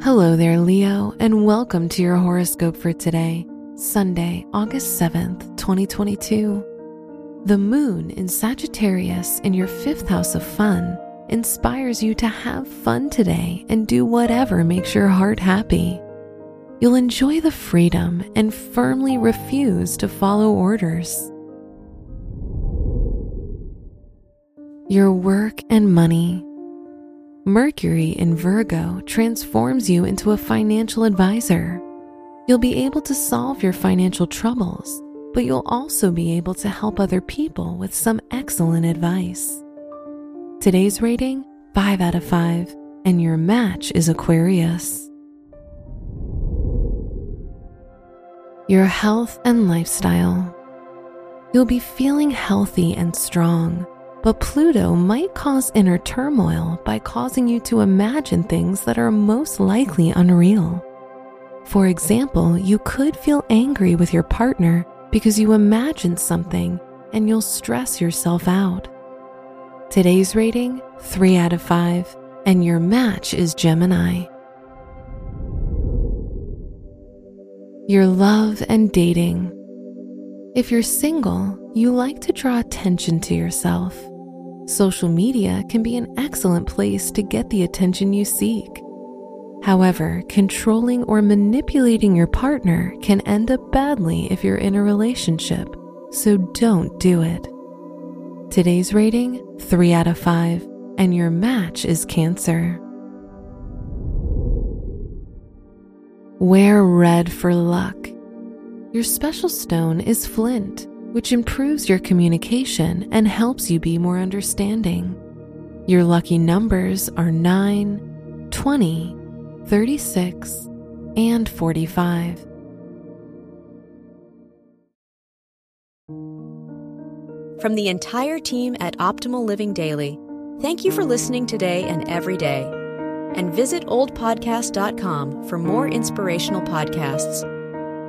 Hello there, Leo, and welcome to your horoscope for today, Sunday, August 7th, 2022. The moon in Sagittarius in your fifth house of fun inspires you to have fun today and do whatever makes your heart happy. You'll enjoy the freedom and firmly refuse to follow orders. Your work and money. Mercury in Virgo transforms you into a financial advisor. You'll be able to solve your financial troubles, but you'll also be able to help other people with some excellent advice. Today's rating 5 out of 5, and your match is Aquarius. Your health and lifestyle. You'll be feeling healthy and strong but Pluto might cause inner turmoil by causing you to imagine things that are most likely unreal. For example, you could feel angry with your partner because you imagined something and you'll stress yourself out. Today's rating 3 out of 5, and your match is Gemini. Your love and dating. If you're single, you like to draw attention to yourself. Social media can be an excellent place to get the attention you seek. However, controlling or manipulating your partner can end up badly if you're in a relationship, so don't do it. Today's rating 3 out of 5, and your match is Cancer. Wear red for luck. Your special stone is flint which improves your communication and helps you be more understanding. Your lucky numbers are 9, 20, 36, and 45. From the entire team at Optimal Living Daily, thank you for listening today and every day. And visit oldpodcast.com for more inspirational podcasts.